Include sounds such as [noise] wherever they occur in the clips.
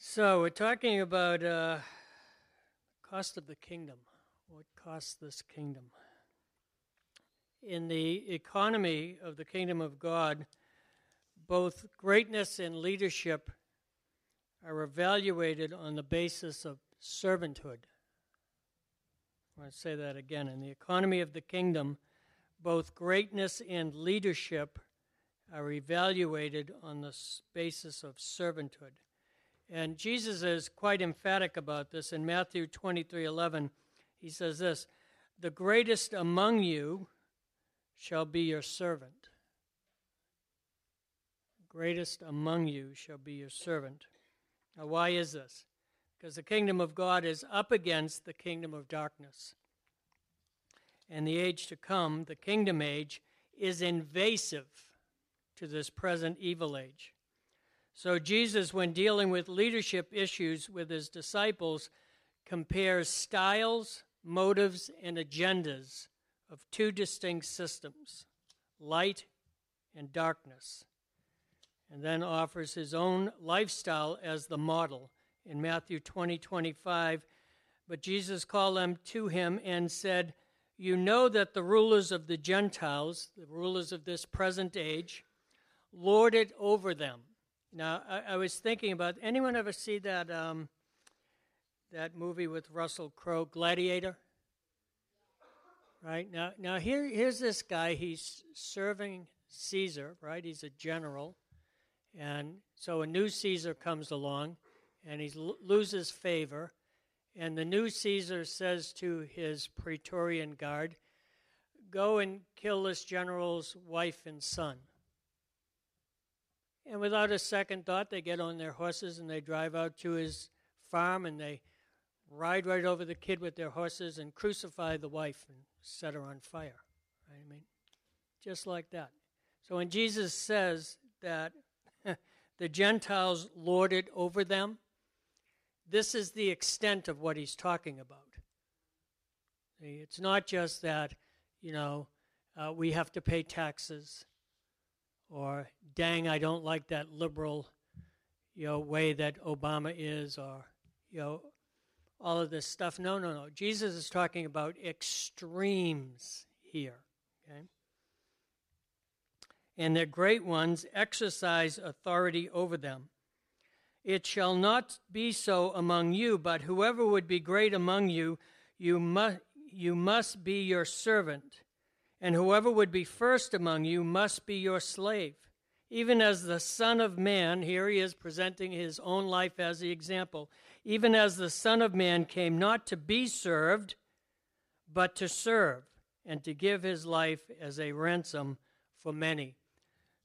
So we're talking about uh, cost of the kingdom. What costs this kingdom? In the economy of the kingdom of God, both greatness and leadership are evaluated on the basis of servanthood. I want to say that again. In the economy of the kingdom, both greatness and leadership are evaluated on the basis of servanthood. And Jesus is quite emphatic about this in Matthew 23 11. He says this The greatest among you shall be your servant. greatest among you shall be your servant. Now, why is this? Because the kingdom of God is up against the kingdom of darkness. And the age to come, the kingdom age, is invasive to this present evil age. So, Jesus, when dealing with leadership issues with his disciples, compares styles, motives, and agendas of two distinct systems light and darkness, and then offers his own lifestyle as the model in Matthew 20 25. But Jesus called them to him and said, You know that the rulers of the Gentiles, the rulers of this present age, lord it over them now, I, I, was thinking about anyone ever see that um, that movie with Russell Crowe, Gladiator? Right now, now here here's this guy. He's serving Caesar, right? He's a general, and so a new Caesar comes along, and he lo- loses favor, and the new Caesar says to his Praetorian guard, "Go and kill this general's wife and son." And without a second thought, they get on their horses and they drive out to his farm and they ride right over the kid with their horses and crucify the wife and set her on fire. Right? I mean, just like that. So when Jesus says that [laughs] the Gentiles lord it over them, this is the extent of what he's talking about. It's not just that, you know, uh, we have to pay taxes or dang, I don't like that liberal, you know, way that Obama is, or you know, all of this stuff. No, no, no. Jesus is talking about extremes here. Okay, and the great ones exercise authority over them. It shall not be so among you, but whoever would be great among you, you must you must be your servant and whoever would be first among you must be your slave. Even as the Son of Man, here he is presenting his own life as the example, even as the Son of Man came not to be served, but to serve, and to give his life as a ransom for many.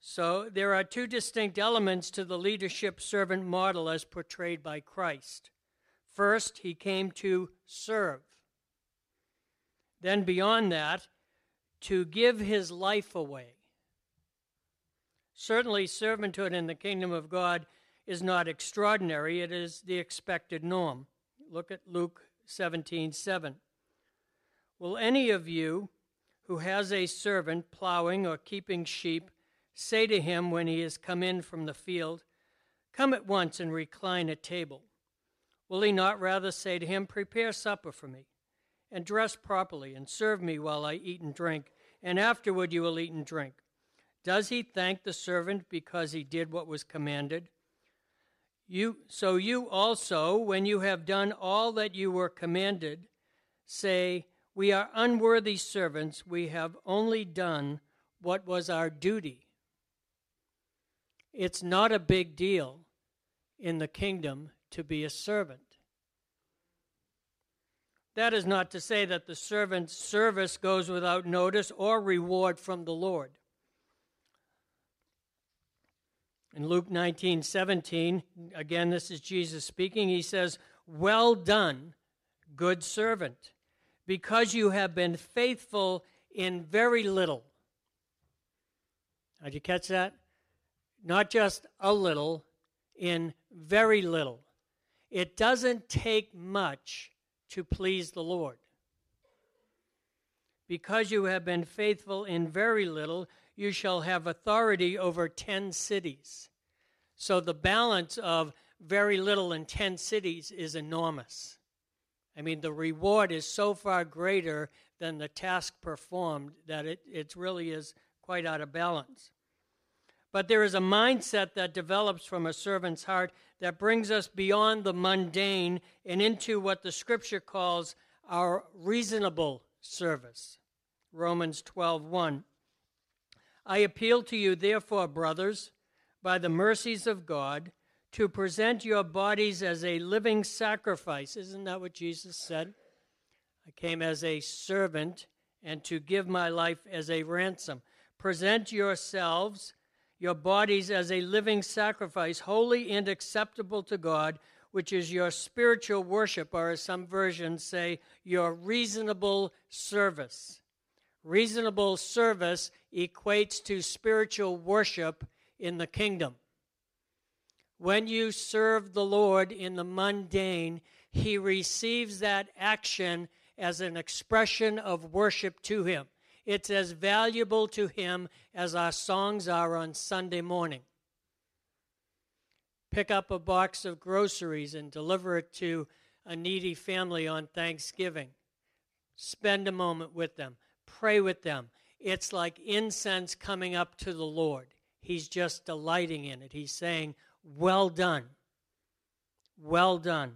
So there are two distinct elements to the leadership servant model as portrayed by Christ. First, he came to serve. Then, beyond that, to give his life away. Certainly, servanthood in the kingdom of God is not extraordinary, it is the expected norm. Look at Luke 17 7. Will any of you who has a servant plowing or keeping sheep say to him when he has come in from the field, Come at once and recline at table? Will he not rather say to him, Prepare supper for me, and dress properly, and serve me while I eat and drink? and afterward you will eat and drink. Does he thank the servant because he did what was commanded? You, so you also, when you have done all that you were commanded, say, We are unworthy servants, we have only done what was our duty. It's not a big deal in the kingdom to be a servant. That is not to say that the servant's service goes without notice or reward from the Lord. In Luke 19 17, again, this is Jesus speaking. He says, Well done, good servant, because you have been faithful in very little. Did you catch that? Not just a little, in very little. It doesn't take much to please the Lord. Because you have been faithful in very little, you shall have authority over ten cities. So the balance of very little in 10 cities is enormous. I mean, the reward is so far greater than the task performed that it, it really is quite out of balance. But there is a mindset that develops from a servant's heart that brings us beyond the mundane and into what the scripture calls our reasonable service. Romans 12:1 I appeal to you therefore brothers by the mercies of God to present your bodies as a living sacrifice. Isn't that what Jesus said? I came as a servant and to give my life as a ransom. Present yourselves, your bodies as a living sacrifice, holy and acceptable to God, which is your spiritual worship, or as some versions say, your reasonable service. Reasonable service equates to spiritual worship in the kingdom. When you serve the Lord in the mundane, he receives that action as an expression of worship to him. It's as valuable to him as our songs are on Sunday morning. Pick up a box of groceries and deliver it to a needy family on Thanksgiving. Spend a moment with them, pray with them. It's like incense coming up to the Lord. He's just delighting in it. He's saying, Well done. Well done.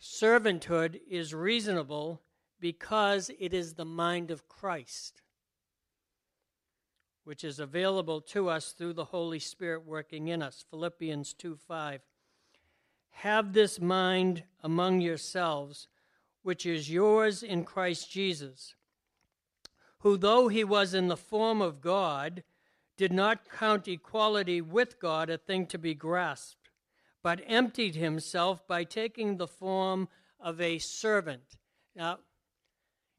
Servanthood is reasonable because it is the mind of Christ, which is available to us through the Holy Spirit working in us. Philippians 2 5. Have this mind among yourselves which is yours in Christ Jesus, who, though he was in the form of God, did not count equality with God a thing to be grasped, but emptied himself by taking the form of a servant. Now,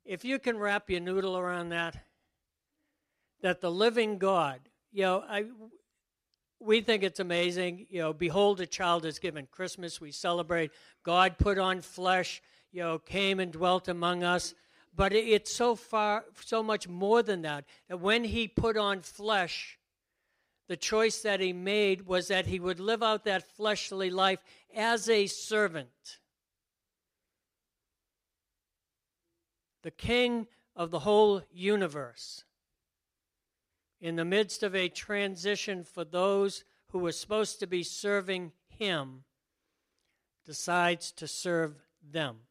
if you can wrap your noodle around that, that the living God, you know, I, we think it's amazing. You know, behold, a child is given. Christmas, we celebrate. God put on flesh you know, came and dwelt among us. But it's so far, so much more than that. That when he put on flesh, the choice that he made was that he would live out that fleshly life as a servant. The king of the whole universe. In the midst of a transition for those who were supposed to be serving him, decides to serve them.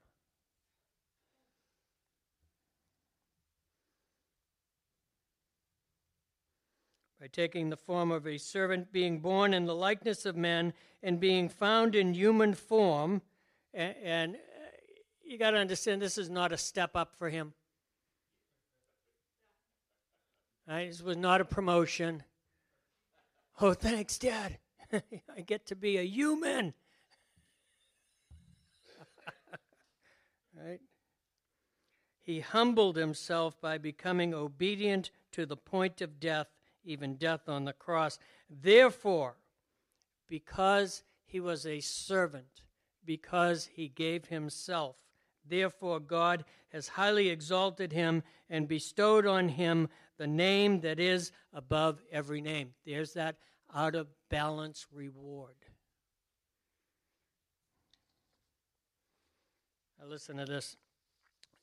By taking the form of a servant, being born in the likeness of men, and being found in human form. And, and uh, you got to understand, this is not a step up for him. Right? This was not a promotion. Oh, thanks, Dad. [laughs] I get to be a human. [laughs] right? He humbled himself by becoming obedient to the point of death, even death on the cross. Therefore, because he was a servant, because he gave himself, therefore God has highly exalted him and bestowed on him the name that is above every name. There's that out of balance reward. Now, listen to this.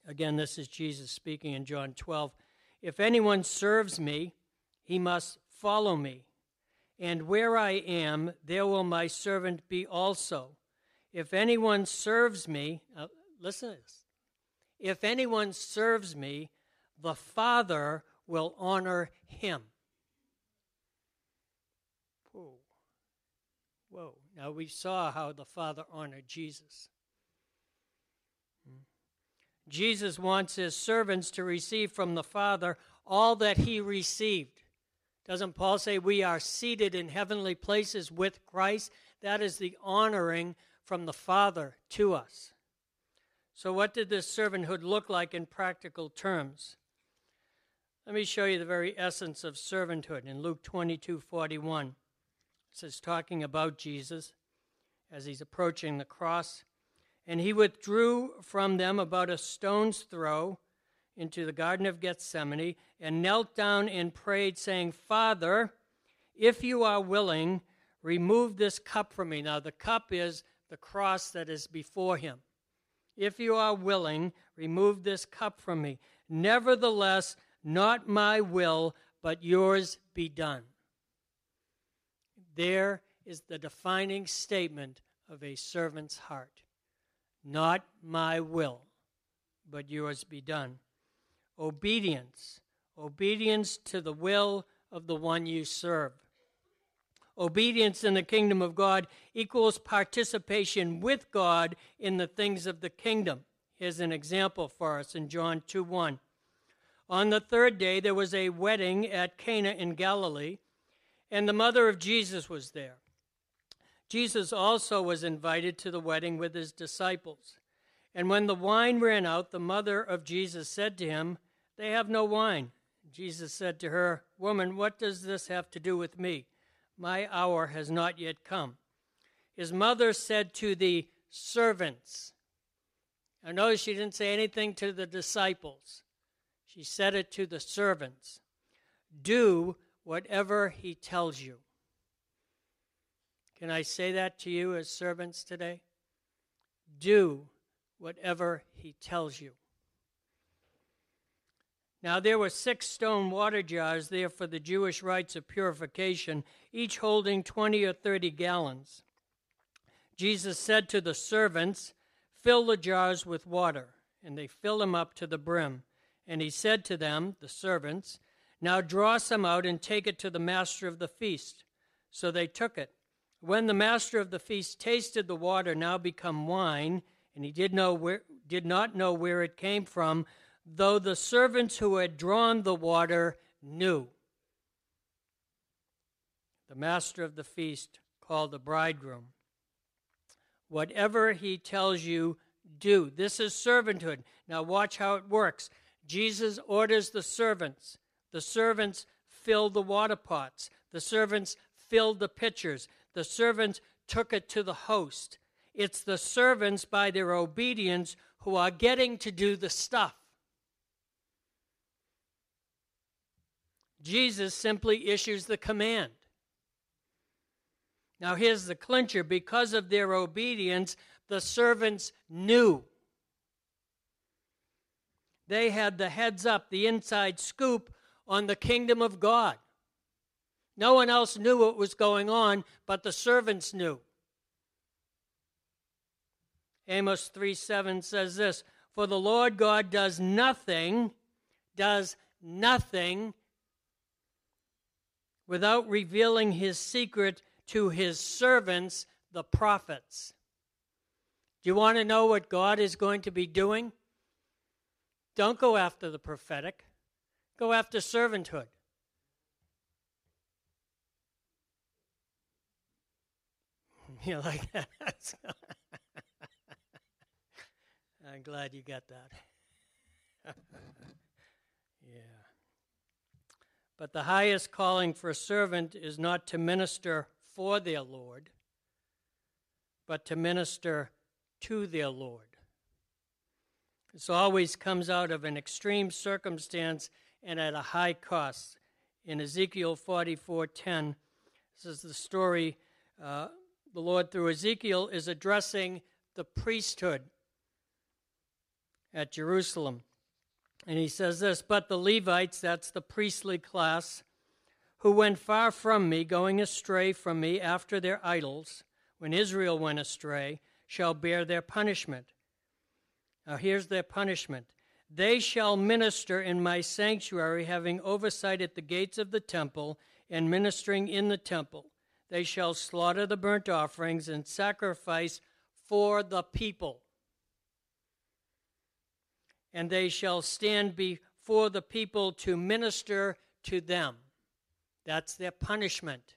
Again, this is Jesus speaking in John 12. If anyone serves me, he must follow me. And where I am, there will my servant be also. If anyone serves me, uh, listen to this. If anyone serves me, the Father will honor him. Whoa. Whoa. Now we saw how the Father honored Jesus. Hmm. Jesus wants his servants to receive from the Father all that he received. Doesn't Paul say we are seated in heavenly places with Christ? That is the honoring from the Father to us. So, what did this servanthood look like in practical terms? Let me show you the very essence of servanthood in Luke 22 41. It says, talking about Jesus as he's approaching the cross. And he withdrew from them about a stone's throw into the Garden of Gethsemane and knelt down and prayed, saying, Father, if you are willing, remove this cup from me. Now, the cup is the cross that is before him. If you are willing, remove this cup from me. Nevertheless, not my will, but yours be done. There is the defining statement of a servant's heart. Not my will, but yours be done. Obedience. Obedience to the will of the one you serve. Obedience in the kingdom of God equals participation with God in the things of the kingdom. Here's an example for us in John 2 1. On the third day, there was a wedding at Cana in Galilee, and the mother of Jesus was there. Jesus also was invited to the wedding with his disciples. And when the wine ran out, the mother of Jesus said to him, They have no wine. Jesus said to her, Woman, what does this have to do with me? My hour has not yet come. His mother said to the servants, I notice she didn't say anything to the disciples. She said it to the servants Do whatever he tells you. Can I say that to you as servants today? Do whatever he tells you. Now, there were six stone water jars there for the Jewish rites of purification, each holding 20 or 30 gallons. Jesus said to the servants, Fill the jars with water. And they filled them up to the brim. And he said to them, the servants, Now draw some out and take it to the master of the feast. So they took it. When the master of the feast tasted the water now become wine, and he did, know where, did not know where it came from, though the servants who had drawn the water knew. The master of the feast called the bridegroom. Whatever he tells you, do. This is servanthood. Now, watch how it works. Jesus orders the servants. The servants fill the water pots. The servants filled the pitchers. The servants took it to the host. It's the servants, by their obedience, who are getting to do the stuff. Jesus simply issues the command. Now, here's the clincher because of their obedience, the servants knew. They had the heads up, the inside scoop on the kingdom of God. No one else knew what was going on, but the servants knew. Amos 3 7 says this For the Lord God does nothing, does nothing without revealing his secret to his servants, the prophets. Do you want to know what God is going to be doing? Don't go after the prophetic, go after servanthood. [laughs] You like [laughs] that? I'm glad you got that. [laughs] yeah. But the highest calling for a servant is not to minister for their Lord, but to minister to their Lord. This always comes out of an extreme circumstance and at a high cost. In Ezekiel 44:10, this is the story uh, the Lord through Ezekiel is addressing the priesthood at Jerusalem. And he says this But the Levites, that's the priestly class, who went far from me, going astray from me after their idols, when Israel went astray, shall bear their punishment. Now, here's their punishment they shall minister in my sanctuary, having oversight at the gates of the temple and ministering in the temple. They shall slaughter the burnt offerings and sacrifice for the people. And they shall stand before the people to minister to them. That's their punishment.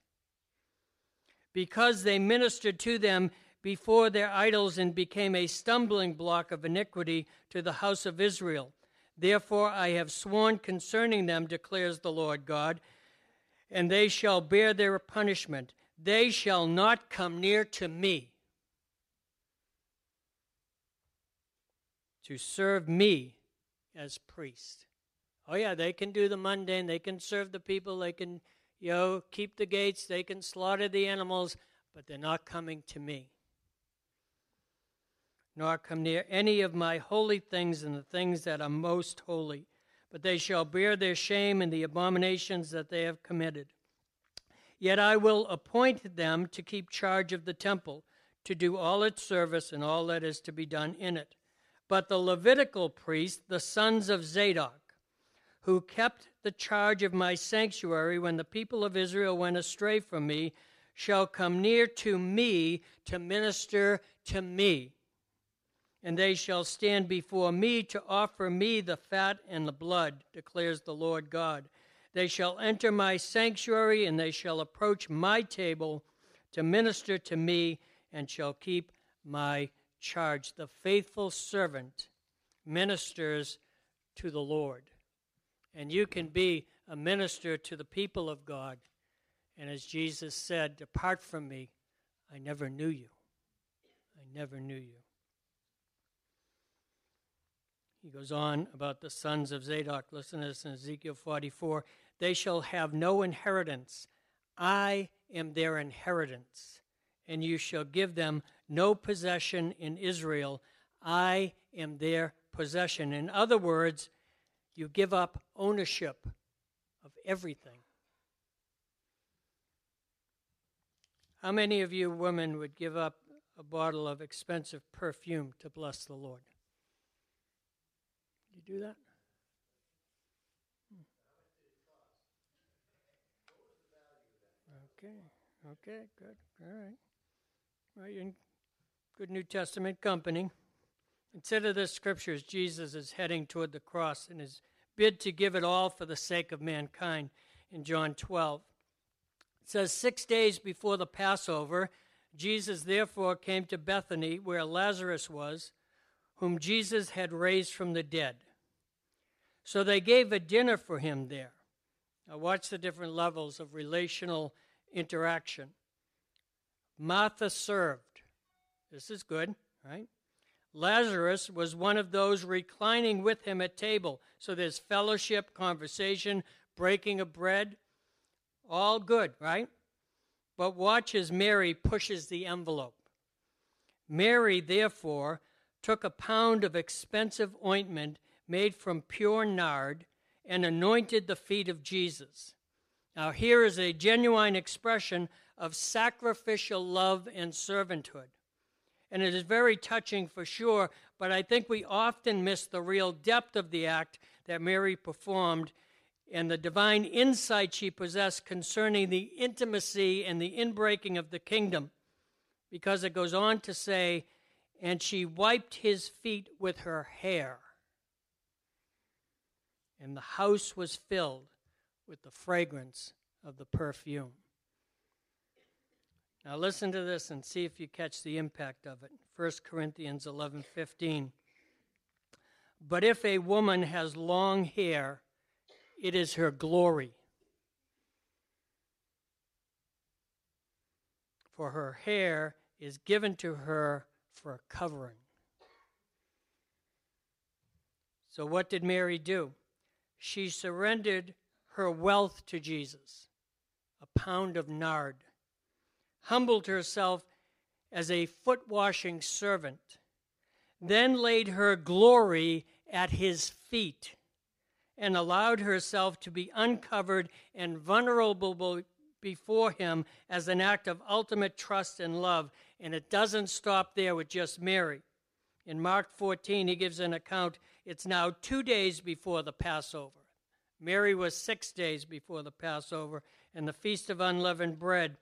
Because they ministered to them before their idols and became a stumbling block of iniquity to the house of Israel. Therefore I have sworn concerning them, declares the Lord God, and they shall bear their punishment. They shall not come near to me to serve me as priest. Oh, yeah, they can do the mundane. They can serve the people. They can, you know, keep the gates. They can slaughter the animals, but they're not coming to me. Nor come near any of my holy things and the things that are most holy, but they shall bear their shame and the abominations that they have committed. Yet I will appoint them to keep charge of the temple, to do all its service and all that is to be done in it. But the Levitical priests, the sons of Zadok, who kept the charge of my sanctuary when the people of Israel went astray from me, shall come near to me to minister to me. And they shall stand before me to offer me the fat and the blood, declares the Lord God. They shall enter my sanctuary, and they shall approach my table to minister to me, and shall keep my charge. The faithful servant ministers to the Lord and you can be a minister to the people of God. And as Jesus said, Depart from me, I never knew you. I never knew you. He goes on about the sons of Zadok. Listen to this in Ezekiel 44. They shall have no inheritance. I am their inheritance, and you shall give them no possession in Israel. I am their possession. In other words, you give up ownership of everything. How many of you women would give up a bottle of expensive perfume to bless the Lord? You do that? Hmm. Okay, okay, good, all right. Well, in good New Testament company. Consider the scriptures. Jesus is heading toward the cross and is bid to give it all for the sake of mankind in John 12. It says, Six days before the Passover, Jesus therefore came to Bethany, where Lazarus was, whom Jesus had raised from the dead. So they gave a dinner for him there. Now, watch the different levels of relational interaction. Martha served. This is good, right? Lazarus was one of those reclining with him at table. So there's fellowship, conversation, breaking of bread. All good, right? But watch as Mary pushes the envelope. Mary, therefore, took a pound of expensive ointment made from pure nard and anointed the feet of Jesus. Now, here is a genuine expression of sacrificial love and servanthood and it is very touching for sure, but I think we often miss the real depth of the act that Mary performed and the divine insight she possessed concerning the intimacy and the inbreaking of the kingdom. Because it goes on to say, and she wiped his feet with her hair. And the house was filled with the fragrance of the perfume. Now listen to this and see if you catch the impact of it. 1 Corinthians 11:15. But if a woman has long hair, it is her glory. For her hair is given to her for a covering. So, what did Mary do? She surrendered her wealth to Jesus a pound of nard humbled herself as a foot washing servant, then laid her glory at his feet, and allowed herself to be uncovered and vulnerable before him as an act of ultimate trust and love. And it doesn't stop there with just Mary. In Mark 14, he gives an account. It's now two days before the Passover. Mary was six days before the Passover and the Feast of Unleavened Bread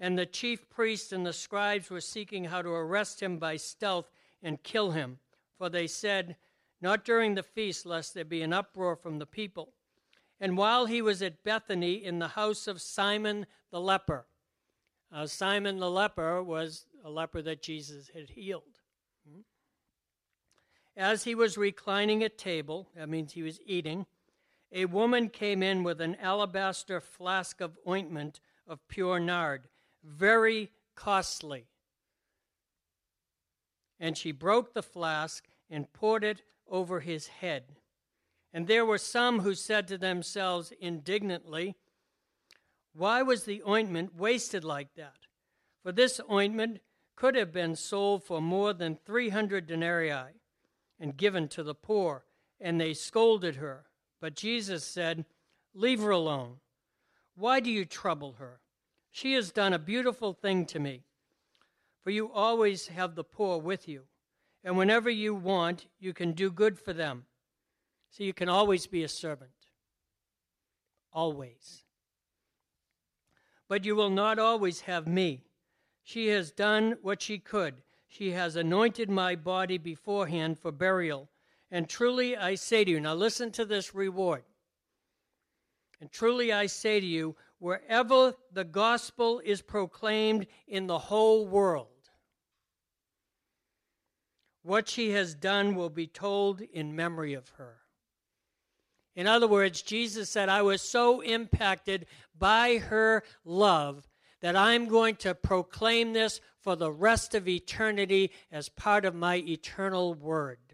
and the chief priests and the scribes were seeking how to arrest him by stealth and kill him. For they said, Not during the feast, lest there be an uproar from the people. and while he was at Bethany in the house of Simon the leper. Uh, Simon the leper was a leper that Jesus had healed. As he was reclining at table, that means he was eating, a woman came in with an alabaster flask of ointment of pure nard, very costly. And she broke the flask and poured it over his head. And there were some who said to themselves indignantly, Why was the ointment wasted like that? For this ointment could have been sold for more than 300 denarii and given to the poor. And they scolded her. But Jesus said, Leave her alone. Why do you trouble her? She has done a beautiful thing to me. For you always have the poor with you, and whenever you want, you can do good for them. So you can always be a servant. Always. But you will not always have me. She has done what she could she has anointed my body beforehand for burial. And truly I say to you, now listen to this reward. And truly I say to you, wherever the gospel is proclaimed in the whole world, what she has done will be told in memory of her. In other words, Jesus said, I was so impacted by her love that I'm going to proclaim this for the rest of eternity as part of my eternal word.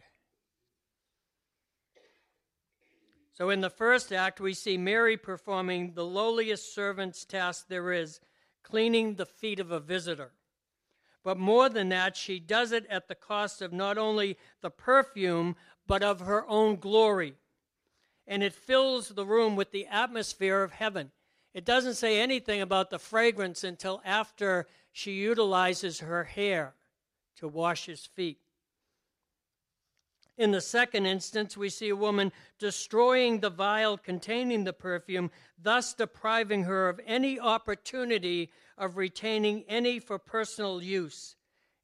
So, in the first act, we see Mary performing the lowliest servant's task there is cleaning the feet of a visitor. But more than that, she does it at the cost of not only the perfume, but of her own glory. And it fills the room with the atmosphere of heaven. It doesn't say anything about the fragrance until after she utilizes her hair to wash his feet. In the second instance, we see a woman destroying the vial containing the perfume, thus depriving her of any opportunity of retaining any for personal use,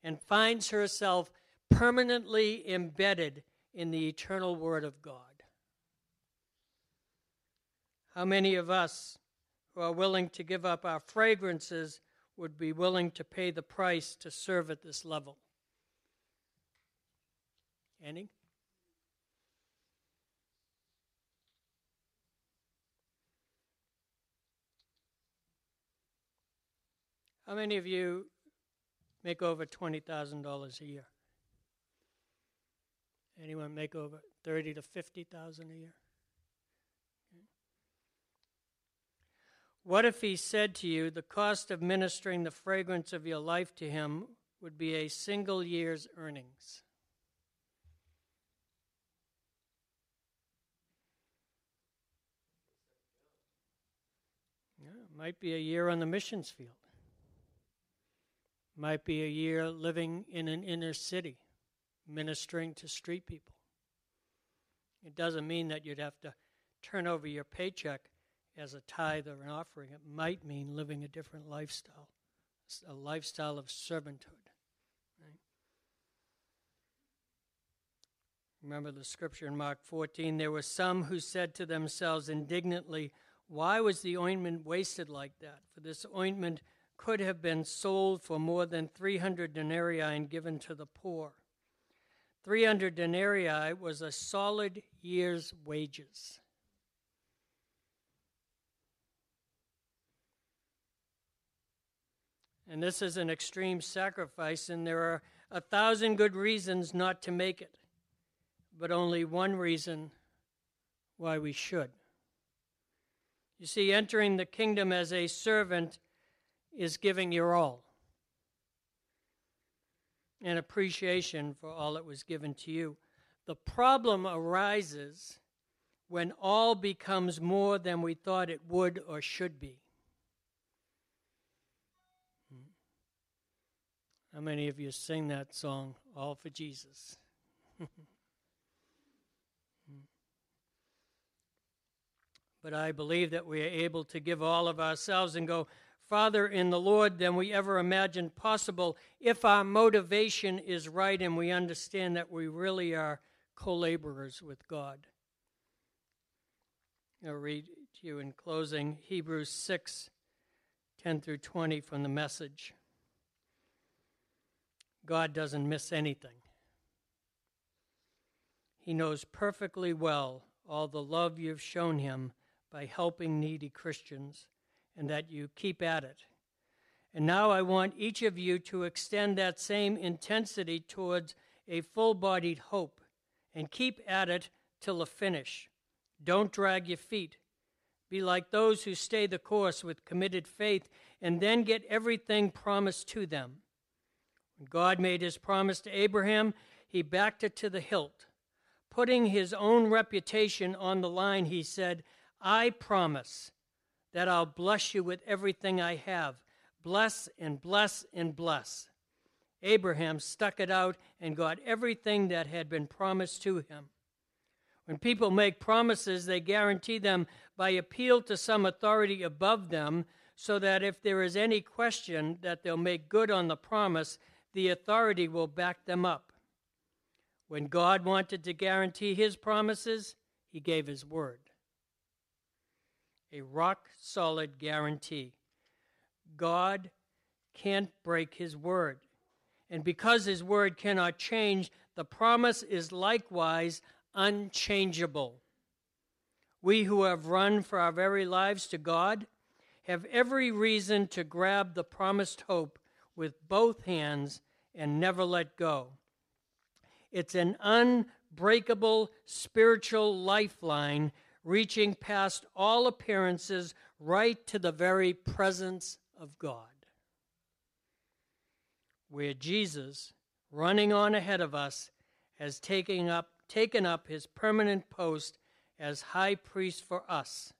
and finds herself permanently embedded in the eternal Word of God. How many of us who are willing to give up our fragrances would be willing to pay the price to serve at this level. Any? How many of you make over $20,000 a year? Anyone make over 30 to 50,000 a year? What if he said to you, the cost of ministering the fragrance of your life to him would be a single year's earnings? Yeah, it might be a year on the missions field. Might be a year living in an inner city, ministering to street people. It doesn't mean that you'd have to turn over your paycheck as a tithe or an offering. It might mean living a different lifestyle, a lifestyle of servanthood. Right? Remember the scripture in Mark 14 there were some who said to themselves indignantly, Why was the ointment wasted like that? For this ointment could have been sold for more than 300 denarii and given to the poor. 300 denarii was a solid year's wages. And this is an extreme sacrifice, and there are a thousand good reasons not to make it, but only one reason why we should. You see, entering the kingdom as a servant is giving your all and appreciation for all that was given to you. The problem arises when all becomes more than we thought it would or should be. Hmm. How many of you sing that song, All for Jesus? [laughs] but I believe that we are able to give all of ourselves and go farther in the Lord than we ever imagined possible if our motivation is right and we understand that we really are co laborers with God. I'll read to you in closing Hebrews 6 10 through 20 from the message. God doesn't miss anything. He knows perfectly well all the love you've shown him by helping needy Christians and that you keep at it. And now I want each of you to extend that same intensity towards a full bodied hope and keep at it till the finish. Don't drag your feet. Be like those who stay the course with committed faith and then get everything promised to them. When God made his promise to Abraham, he backed it to the hilt. Putting his own reputation on the line, he said, I promise that I'll bless you with everything I have. Bless and bless and bless. Abraham stuck it out and got everything that had been promised to him. When people make promises, they guarantee them by appeal to some authority above them, so that if there is any question that they'll make good on the promise, the authority will back them up. When God wanted to guarantee his promises, he gave his word. A rock solid guarantee. God can't break his word. And because his word cannot change, the promise is likewise unchangeable. We who have run for our very lives to God have every reason to grab the promised hope with both hands and never let go. It's an unbreakable spiritual lifeline reaching past all appearances right to the very presence of God. Where Jesus, running on ahead of us, has taken up, taken up his permanent post as high priest for us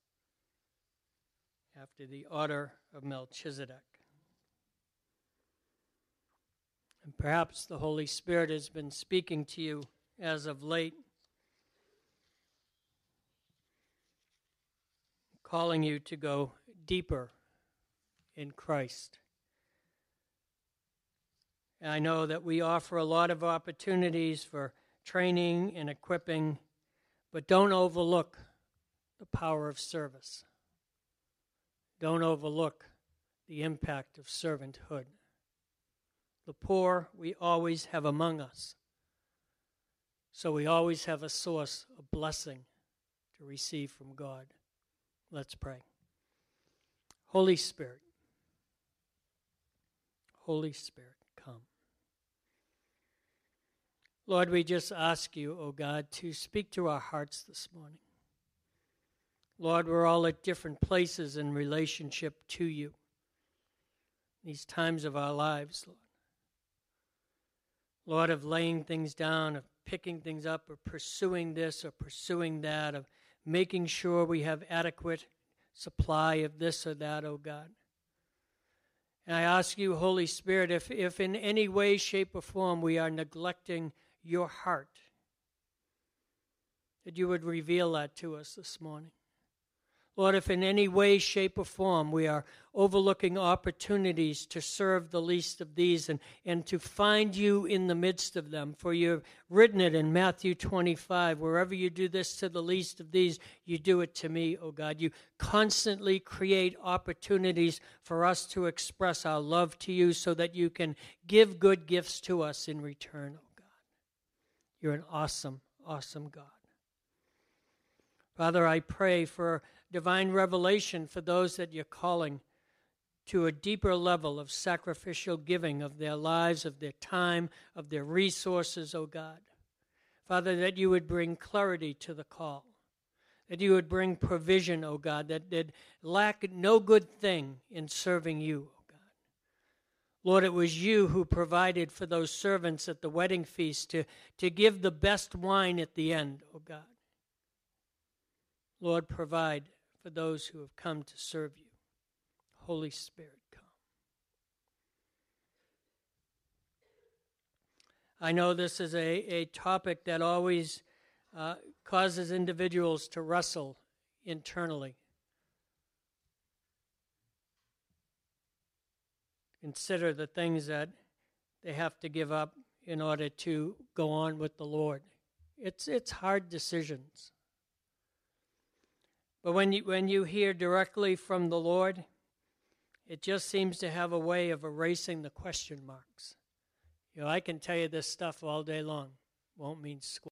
after the order of Melchizedek. And perhaps the Holy Spirit has been speaking to you as of late, calling you to go deeper in Christ. And I know that we offer a lot of opportunities for training and equipping, but don't overlook the power of service. Don't overlook the impact of servanthood. The poor we always have among us. So we always have a source of blessing to receive from God. Let's pray. Holy Spirit, Holy Spirit, come. Lord, we just ask you, O oh God, to speak to our hearts this morning. Lord, we're all at different places in relationship to you. These times of our lives, Lord. Lord, of laying things down, of picking things up, or pursuing this or pursuing that, of making sure we have adequate supply of this or that, O oh God. And I ask you, Holy Spirit, if, if in any way, shape, or form we are neglecting your heart, that you would reveal that to us this morning. Lord, if in any way, shape, or form we are overlooking opportunities to serve the least of these and, and to find you in the midst of them, for you've written it in Matthew 25 wherever you do this to the least of these, you do it to me, O God. You constantly create opportunities for us to express our love to you so that you can give good gifts to us in return, O God. You're an awesome, awesome God. Father, I pray for divine revelation for those that you're calling to a deeper level of sacrificial giving of their lives, of their time, of their resources, O oh God. Father, that you would bring clarity to the call, that you would bring provision, O oh God, that they'd lack no good thing in serving you, O oh God. Lord, it was you who provided for those servants at the wedding feast to, to give the best wine at the end, O God. Lord, provide for those who have come to serve you. Holy Spirit, come. I know this is a, a topic that always uh, causes individuals to wrestle internally. Consider the things that they have to give up in order to go on with the Lord. It's, it's hard decisions. But when you, when you hear directly from the Lord, it just seems to have a way of erasing the question marks. You know, I can tell you this stuff all day long, won't mean squat.